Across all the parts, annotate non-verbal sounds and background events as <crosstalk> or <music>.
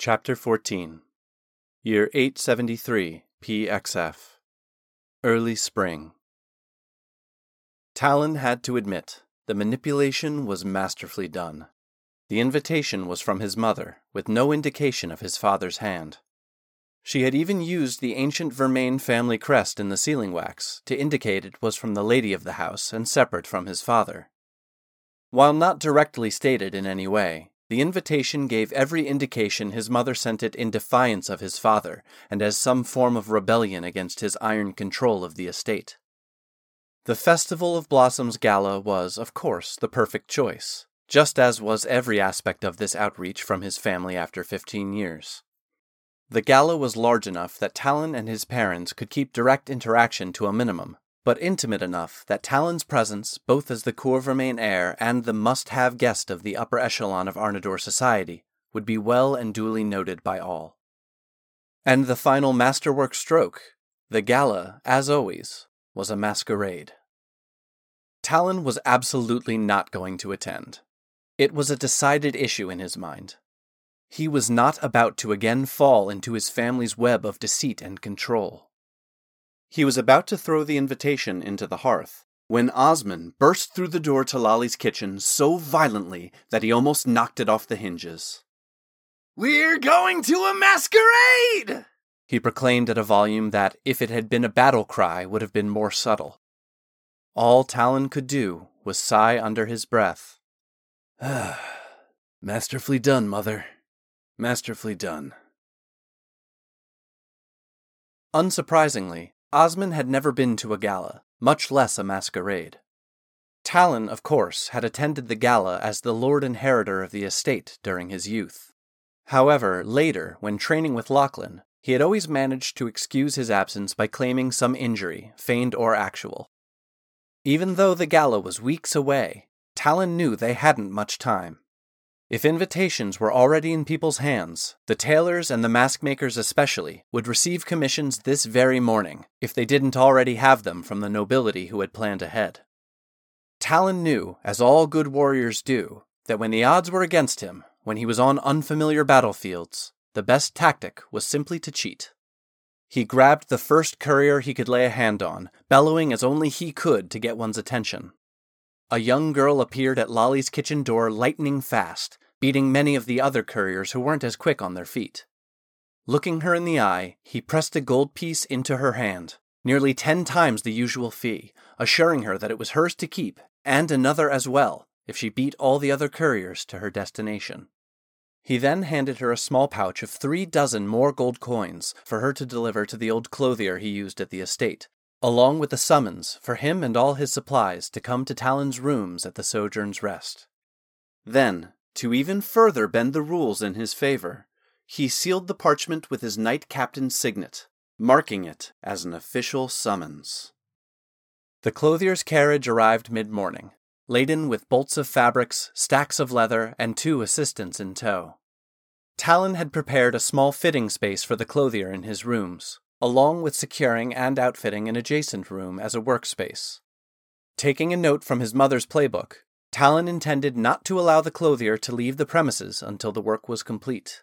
Chapter 14 Year 873 PXF Early Spring Talon had to admit the manipulation was masterfully done. The invitation was from his mother, with no indication of his father's hand. She had even used the ancient Vermain family crest in the sealing wax to indicate it was from the lady of the house and separate from his father. While not directly stated in any way, the invitation gave every indication his mother sent it in defiance of his father and as some form of rebellion against his iron control of the estate. The Festival of Blossoms gala was, of course, the perfect choice, just as was every aspect of this outreach from his family after fifteen years. The gala was large enough that Talon and his parents could keep direct interaction to a minimum, but intimate enough that Talon's presence, both as the Courvermain heir and the must have guest of the upper echelon of Arnador society, would be well and duly noted by all. And the final masterwork stroke, the gala, as always, was a masquerade. Talon was absolutely not going to attend. It was a decided issue in his mind. He was not about to again fall into his family's web of deceit and control. He was about to throw the invitation into the hearth when Osmond burst through the door to Lolly's kitchen so violently that he almost knocked it off the hinges. We're going to a masquerade! He proclaimed at a volume that, if it had been a battle cry, would have been more subtle. All Talon could do was sigh under his breath. <sighs> Masterfully done, mother. Masterfully done. Unsurprisingly, Osmond had never been to a gala, much less a masquerade. Talon, of course, had attended the gala as the lord inheritor of the estate during his youth. However, later, when training with Lachlan, he had always managed to excuse his absence by claiming some injury, feigned or actual. Even though the gala was weeks away, Talon knew they hadn't much time. If invitations were already in people's hands, the tailors and the mask makers especially would receive commissions this very morning, if they didn't already have them from the nobility who had planned ahead. Talon knew, as all good warriors do, that when the odds were against him, when he was on unfamiliar battlefields, the best tactic was simply to cheat. He grabbed the first courier he could lay a hand on, bellowing as only he could to get one's attention. A young girl appeared at Lolly's kitchen door lightning fast, beating many of the other couriers who weren't as quick on their feet. Looking her in the eye, he pressed a gold piece into her hand, nearly ten times the usual fee, assuring her that it was hers to keep, and another as well, if she beat all the other couriers to her destination. He then handed her a small pouch of three dozen more gold coins for her to deliver to the old clothier he used at the estate, along with the summons for him and all his supplies to come to Talon's rooms at the Sojourn's Rest. Then, to even further bend the rules in his favor, he sealed the parchment with his knight captain's signet, marking it as an official summons. The clothier's carriage arrived mid morning, laden with bolts of fabrics, stacks of leather, and two assistants in tow. Talon had prepared a small fitting space for the clothier in his rooms, along with securing and outfitting an adjacent room as a workspace. Taking a note from his mother's playbook, Talon intended not to allow the clothier to leave the premises until the work was complete.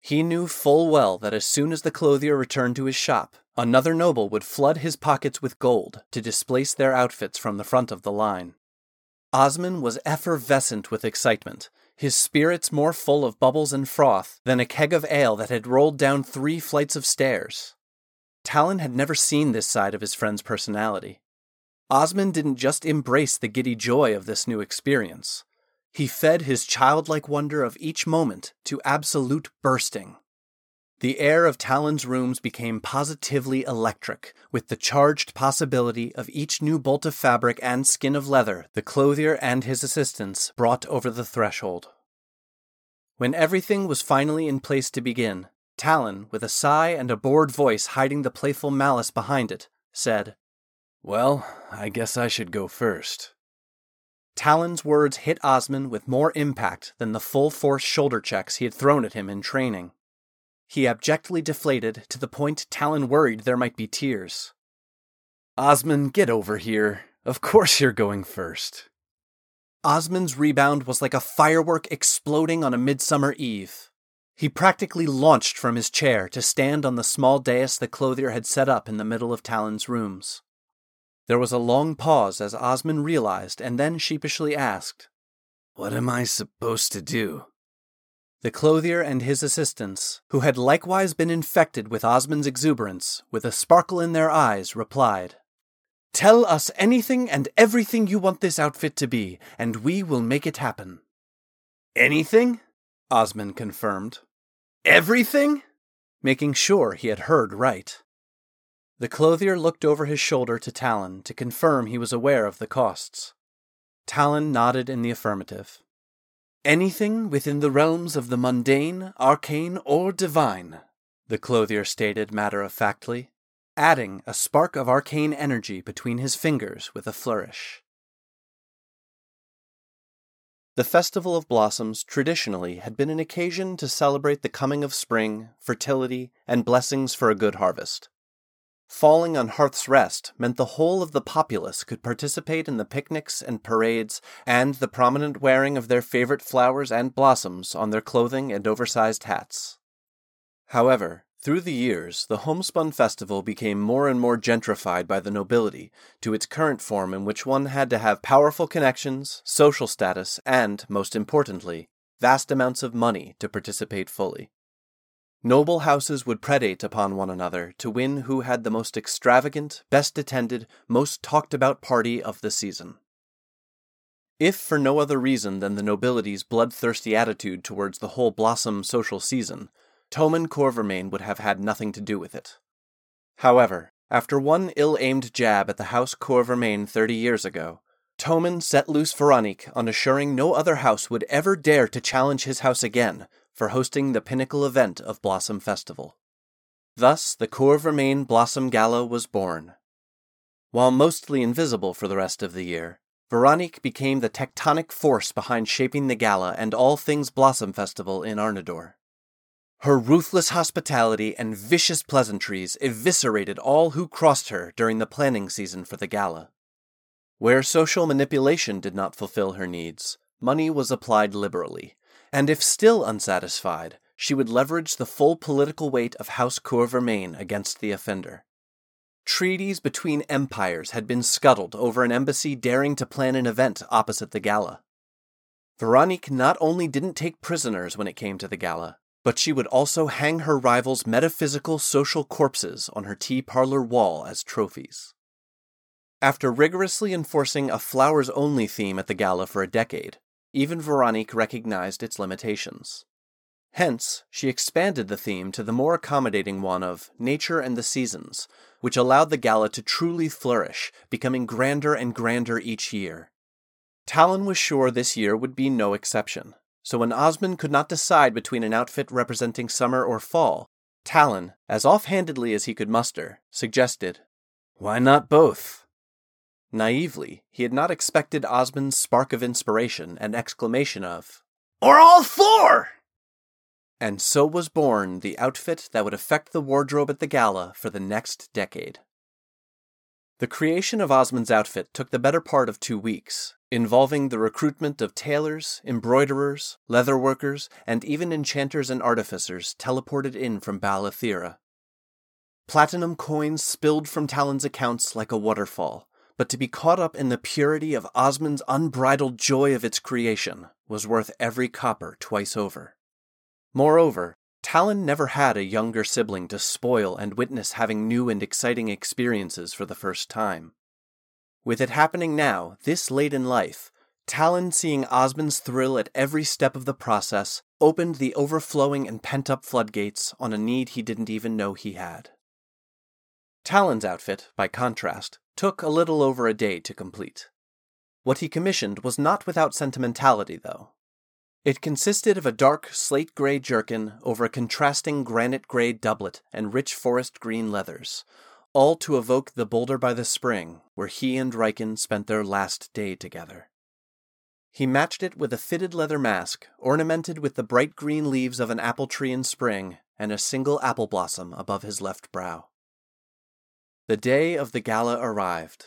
He knew full well that as soon as the clothier returned to his shop, another noble would flood his pockets with gold to displace their outfits from the front of the line. Osman was effervescent with excitement, his spirits more full of bubbles and froth than a keg of ale that had rolled down three flights of stairs. Talon had never seen this side of his friend's personality. Osman didn't just embrace the giddy joy of this new experience. He fed his childlike wonder of each moment to absolute bursting. The air of Talon's rooms became positively electric, with the charged possibility of each new bolt of fabric and skin of leather the clothier and his assistants brought over the threshold. When everything was finally in place to begin, Talon, with a sigh and a bored voice hiding the playful malice behind it, said, Well, I guess I should go first. Talon's words hit Osmond with more impact than the full force shoulder checks he had thrown at him in training. He abjectly deflated to the point Talon worried there might be tears. Osmond, get over here. Of course you're going first. Osmond's rebound was like a firework exploding on a midsummer eve. He practically launched from his chair to stand on the small dais the clothier had set up in the middle of Talon's rooms. There was a long pause as Osmond realized and then sheepishly asked, What am I supposed to do? The clothier and his assistants, who had likewise been infected with Osmond's exuberance, with a sparkle in their eyes, replied, Tell us anything and everything you want this outfit to be, and we will make it happen. Anything? Osmond confirmed, Everything? making sure he had heard right. The clothier looked over his shoulder to Talon to confirm he was aware of the costs. Talon nodded in the affirmative. Anything within the realms of the mundane, arcane, or divine, the clothier stated matter of factly, adding a spark of arcane energy between his fingers with a flourish. The Festival of Blossoms traditionally had been an occasion to celebrate the coming of spring, fertility, and blessings for a good harvest. Falling on Hearth's Rest meant the whole of the populace could participate in the picnics and parades and the prominent wearing of their favorite flowers and blossoms on their clothing and oversized hats. However, through the years, the homespun festival became more and more gentrified by the nobility to its current form in which one had to have powerful connections, social status, and, most importantly, vast amounts of money to participate fully. Noble houses would predate upon one another to win who had the most extravagant, best attended, most talked about party of the season. If for no other reason than the nobility's bloodthirsty attitude towards the whole blossom social season, Tommen Corvermain would have had nothing to do with it. However, after one ill aimed jab at the House Corvermain thirty years ago, Tommen set loose Veronique on assuring no other house would ever dare to challenge his house again for hosting the pinnacle event of Blossom Festival. Thus, the Corvermain Blossom Gala was born. While mostly invisible for the rest of the year, Veronique became the tectonic force behind shaping the gala and all things Blossom Festival in Arnador. Her ruthless hospitality and vicious pleasantries eviscerated all who crossed her during the planning season for the gala. Where social manipulation did not fulfill her needs, money was applied liberally, and if still unsatisfied, she would leverage the full political weight of House Courvermain against the offender. Treaties between empires had been scuttled over an embassy daring to plan an event opposite the gala. Veronique not only didn't take prisoners when it came to the gala, but she would also hang her rivals' metaphysical social corpses on her tea parlor wall as trophies. After rigorously enforcing a flowers only theme at the gala for a decade, even Veronique recognized its limitations. Hence, she expanded the theme to the more accommodating one of nature and the seasons, which allowed the gala to truly flourish, becoming grander and grander each year. Talon was sure this year would be no exception, so when Osmond could not decide between an outfit representing summer or fall, Talon, as offhandedly as he could muster, suggested, Why not both? Naively, he had not expected Osmond's spark of inspiration and exclamation of, Or all four! And so was born the outfit that would affect the wardrobe at the gala for the next decade. The creation of Osmond's outfit took the better part of two weeks, involving the recruitment of tailors, embroiderers, leather workers, and even enchanters and artificers teleported in from Balathira. Platinum coins spilled from Talon's accounts like a waterfall, but to be caught up in the purity of Osmond's unbridled joy of its creation was worth every copper twice over. Moreover, Talon never had a younger sibling to spoil and witness having new and exciting experiences for the first time. With it happening now, this late in life, Talon seeing Osmond's thrill at every step of the process opened the overflowing and pent up floodgates on a need he didn't even know he had. Talon's outfit, by contrast, took a little over a day to complete. What he commissioned was not without sentimentality, though. It consisted of a dark slate gray jerkin over a contrasting granite gray doublet and rich forest green leathers, all to evoke the boulder by the spring where he and Riken spent their last day together. He matched it with a fitted leather mask ornamented with the bright green leaves of an apple tree in spring and a single apple blossom above his left brow. The day of the gala arrived.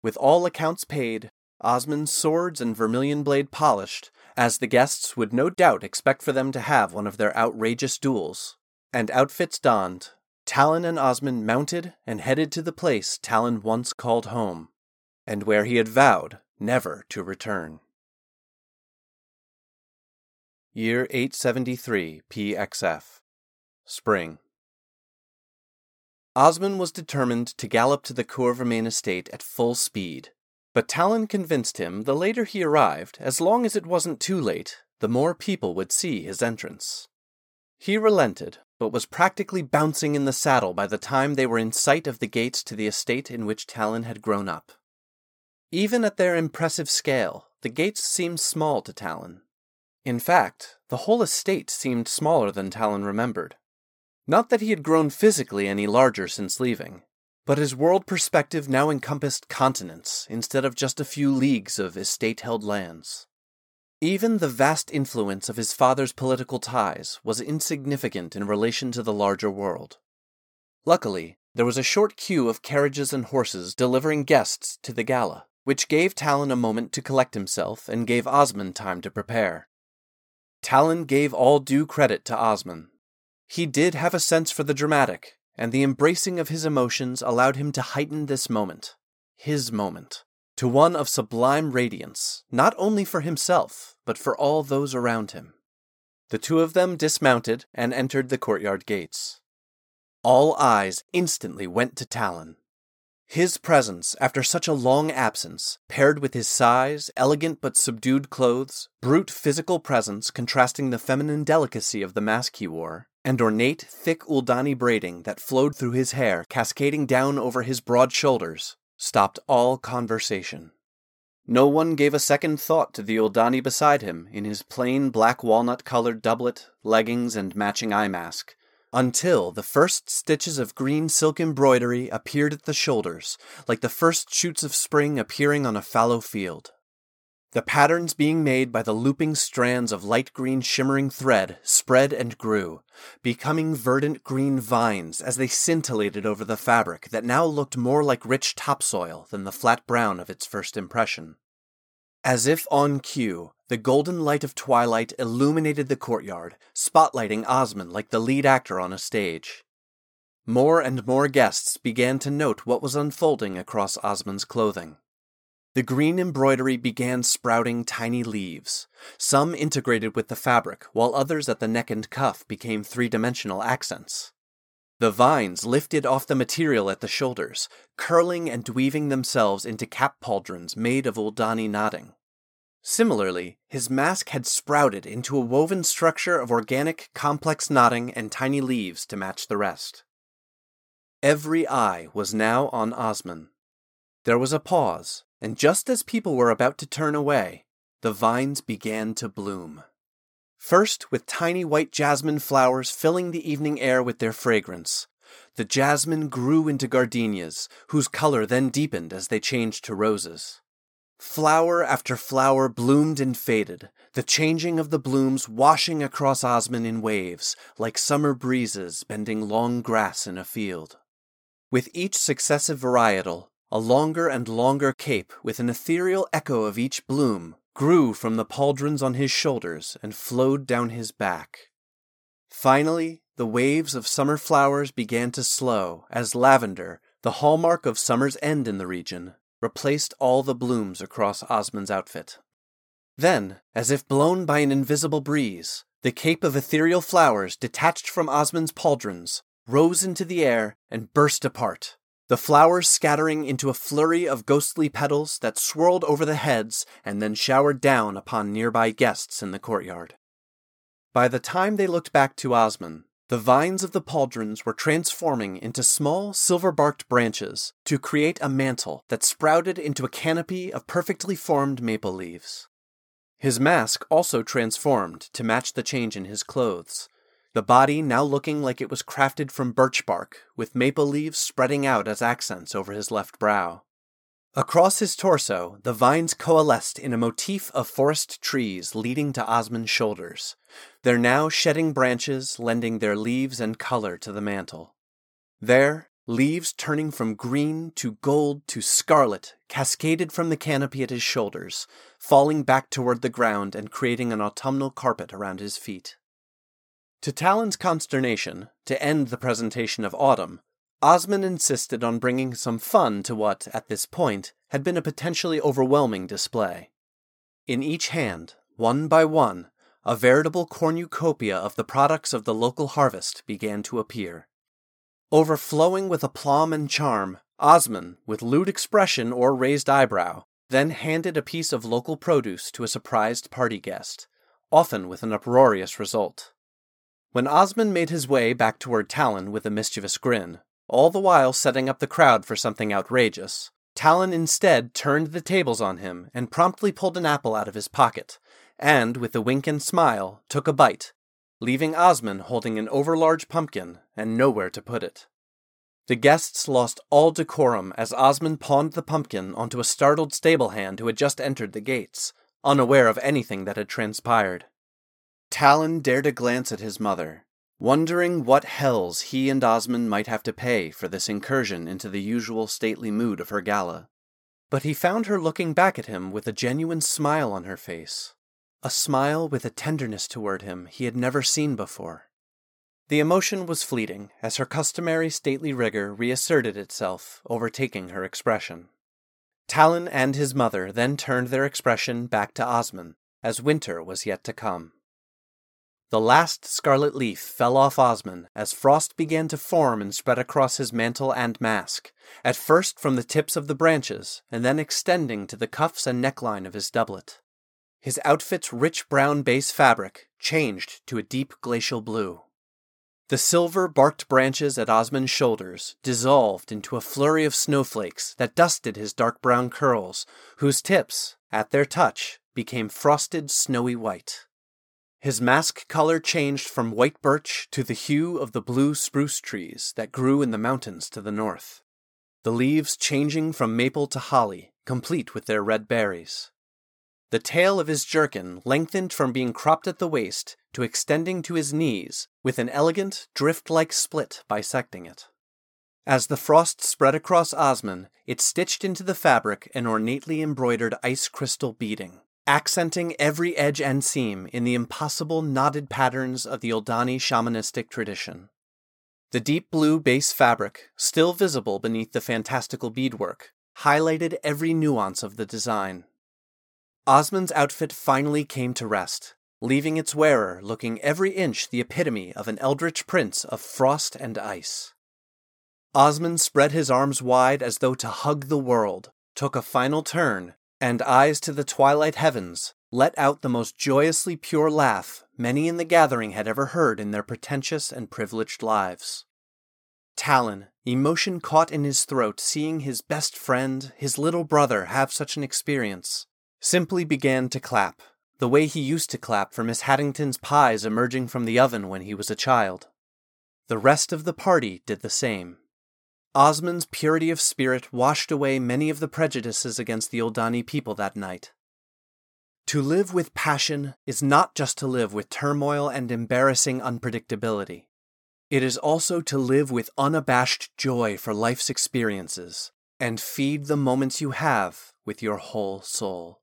With all accounts paid, Osmond's swords and vermilion blade polished, as the guests would no doubt expect for them to have one of their outrageous duels. And outfits donned, Talon and Osmond mounted and headed to the place Talon once called home, and where he had vowed never to return. Year 873 PXF. Spring. Osmond was determined to gallop to the Courvemain estate at full speed, but Talon convinced him the later he arrived, as long as it wasn't too late, the more people would see his entrance. He relented, but was practically bouncing in the saddle by the time they were in sight of the gates to the estate in which Talon had grown up. Even at their impressive scale, the gates seemed small to Talon. In fact, the whole estate seemed smaller than Talon remembered. Not that he had grown physically any larger since leaving, but his world perspective now encompassed continents instead of just a few leagues of estate held lands. Even the vast influence of his father's political ties was insignificant in relation to the larger world. Luckily, there was a short queue of carriages and horses delivering guests to the gala, which gave Talon a moment to collect himself and gave Osmond time to prepare. Talon gave all due credit to Osmond. He did have a sense for the dramatic, and the embracing of his emotions allowed him to heighten this moment, his moment, to one of sublime radiance, not only for himself, but for all those around him. The two of them dismounted and entered the courtyard gates. All eyes instantly went to Talon. His presence, after such a long absence, paired with his size, elegant but subdued clothes, brute physical presence contrasting the feminine delicacy of the mask he wore, and ornate, thick Uldani braiding that flowed through his hair, cascading down over his broad shoulders, stopped all conversation. No one gave a second thought to the Uldani beside him in his plain black walnut colored doublet, leggings, and matching eye mask, until the first stitches of green silk embroidery appeared at the shoulders, like the first shoots of spring appearing on a fallow field. The patterns being made by the looping strands of light green shimmering thread spread and grew, becoming verdant green vines as they scintillated over the fabric that now looked more like rich topsoil than the flat brown of its first impression. As if on cue, the golden light of twilight illuminated the courtyard, spotlighting Osmond like the lead actor on a stage. More and more guests began to note what was unfolding across Osmond's clothing. The green embroidery began sprouting tiny leaves, some integrated with the fabric, while others at the neck and cuff became three dimensional accents. The vines lifted off the material at the shoulders, curling and weaving themselves into cap pauldrons made of Uldani knotting. Similarly, his mask had sprouted into a woven structure of organic, complex knotting and tiny leaves to match the rest. Every eye was now on Osmond. There was a pause, and just as people were about to turn away, the vines began to bloom. First, with tiny white jasmine flowers filling the evening air with their fragrance, the jasmine grew into gardenias, whose color then deepened as they changed to roses. Flower after flower bloomed and faded, the changing of the blooms washing across Osmond in waves, like summer breezes bending long grass in a field. With each successive varietal, a longer and longer cape with an ethereal echo of each bloom grew from the pauldrons on his shoulders and flowed down his back. Finally, the waves of summer flowers began to slow as lavender, the hallmark of summer's end in the region, replaced all the blooms across Osmond's outfit. Then, as if blown by an invisible breeze, the cape of ethereal flowers detached from Osmond's pauldrons rose into the air and burst apart, the flowers scattering into a flurry of ghostly petals that swirled over the heads and then showered down upon nearby guests in the courtyard. By the time they looked back to Osmond, the vines of the pauldrons were transforming into small silver barked branches to create a mantle that sprouted into a canopy of perfectly formed maple leaves. His mask also transformed to match the change in his clothes, the body now looking like it was crafted from birch bark, with maple leaves spreading out as accents over his left brow. Across his torso, the vines coalesced in a motif of forest trees leading to Osmond's shoulders, their now shedding branches lending their leaves and color to the mantle. There, Leaves turning from green to gold to scarlet cascaded from the canopy at his shoulders, falling back toward the ground and creating an autumnal carpet around his feet. To Talon's consternation, to end the presentation of autumn, Osmond insisted on bringing some fun to what, at this point, had been a potentially overwhelming display. In each hand, one by one, a veritable cornucopia of the products of the local harvest began to appear. Overflowing with aplomb and charm, Osmond, with lewd expression or raised eyebrow, then handed a piece of local produce to a surprised party guest, often with an uproarious result. When Osmond made his way back toward Talon with a mischievous grin, all the while setting up the crowd for something outrageous, Talon instead turned the tables on him and promptly pulled an apple out of his pocket, and, with a wink and smile, took a bite, leaving Osmond holding an overlarge pumpkin and nowhere to put it. The guests lost all decorum as Osmond pawned the pumpkin onto a startled stable hand who had just entered the gates, unaware of anything that had transpired. Talon dared a glance at his mother, wondering what hells he and Osmond might have to pay for this incursion into the usual stately mood of her gala. But he found her looking back at him with a genuine smile on her face, a smile with a tenderness toward him he had never seen before. The emotion was fleeting as her customary stately rigor reasserted itself, overtaking her expression. Talon and his mother then turned their expression back to Osmond, as winter was yet to come. The last scarlet leaf fell off Osmond as frost began to form and spread across his mantle and mask, at first from the tips of the branches, and then extending to the cuffs and neckline of his doublet. His outfit's rich brown base fabric changed to a deep glacial blue. The silver barked branches at Osmond's shoulders dissolved into a flurry of snowflakes that dusted his dark brown curls, whose tips, at their touch, became frosted snowy white. His mask color changed from white birch to the hue of the blue spruce trees that grew in the mountains to the north, the leaves changing from maple to holly, complete with their red berries. The tail of his jerkin lengthened from being cropped at the waist to extending to his knees, with an elegant, drift like split bisecting it. As the frost spread across Osmond, it stitched into the fabric an ornately embroidered ice crystal beading, accenting every edge and seam in the impossible knotted patterns of the Eldani shamanistic tradition. The deep blue base fabric, still visible beneath the fantastical beadwork, highlighted every nuance of the design. Osmond's outfit finally came to rest, leaving its wearer looking every inch the epitome of an eldritch prince of frost and ice. Osmond spread his arms wide as though to hug the world, took a final turn, and eyes to the twilight heavens, let out the most joyously pure laugh many in the gathering had ever heard in their pretentious and privileged lives. Talon, emotion caught in his throat seeing his best friend, his little brother, have such an experience, simply began to clap, the way he used to clap for Miss Haddington's pies emerging from the oven when he was a child. The rest of the party did the same. Osmond's purity of spirit washed away many of the prejudices against the Eldani people that night. To live with passion is not just to live with turmoil and embarrassing unpredictability. It is also to live with unabashed joy for life's experiences and feed the moments you have with your whole soul.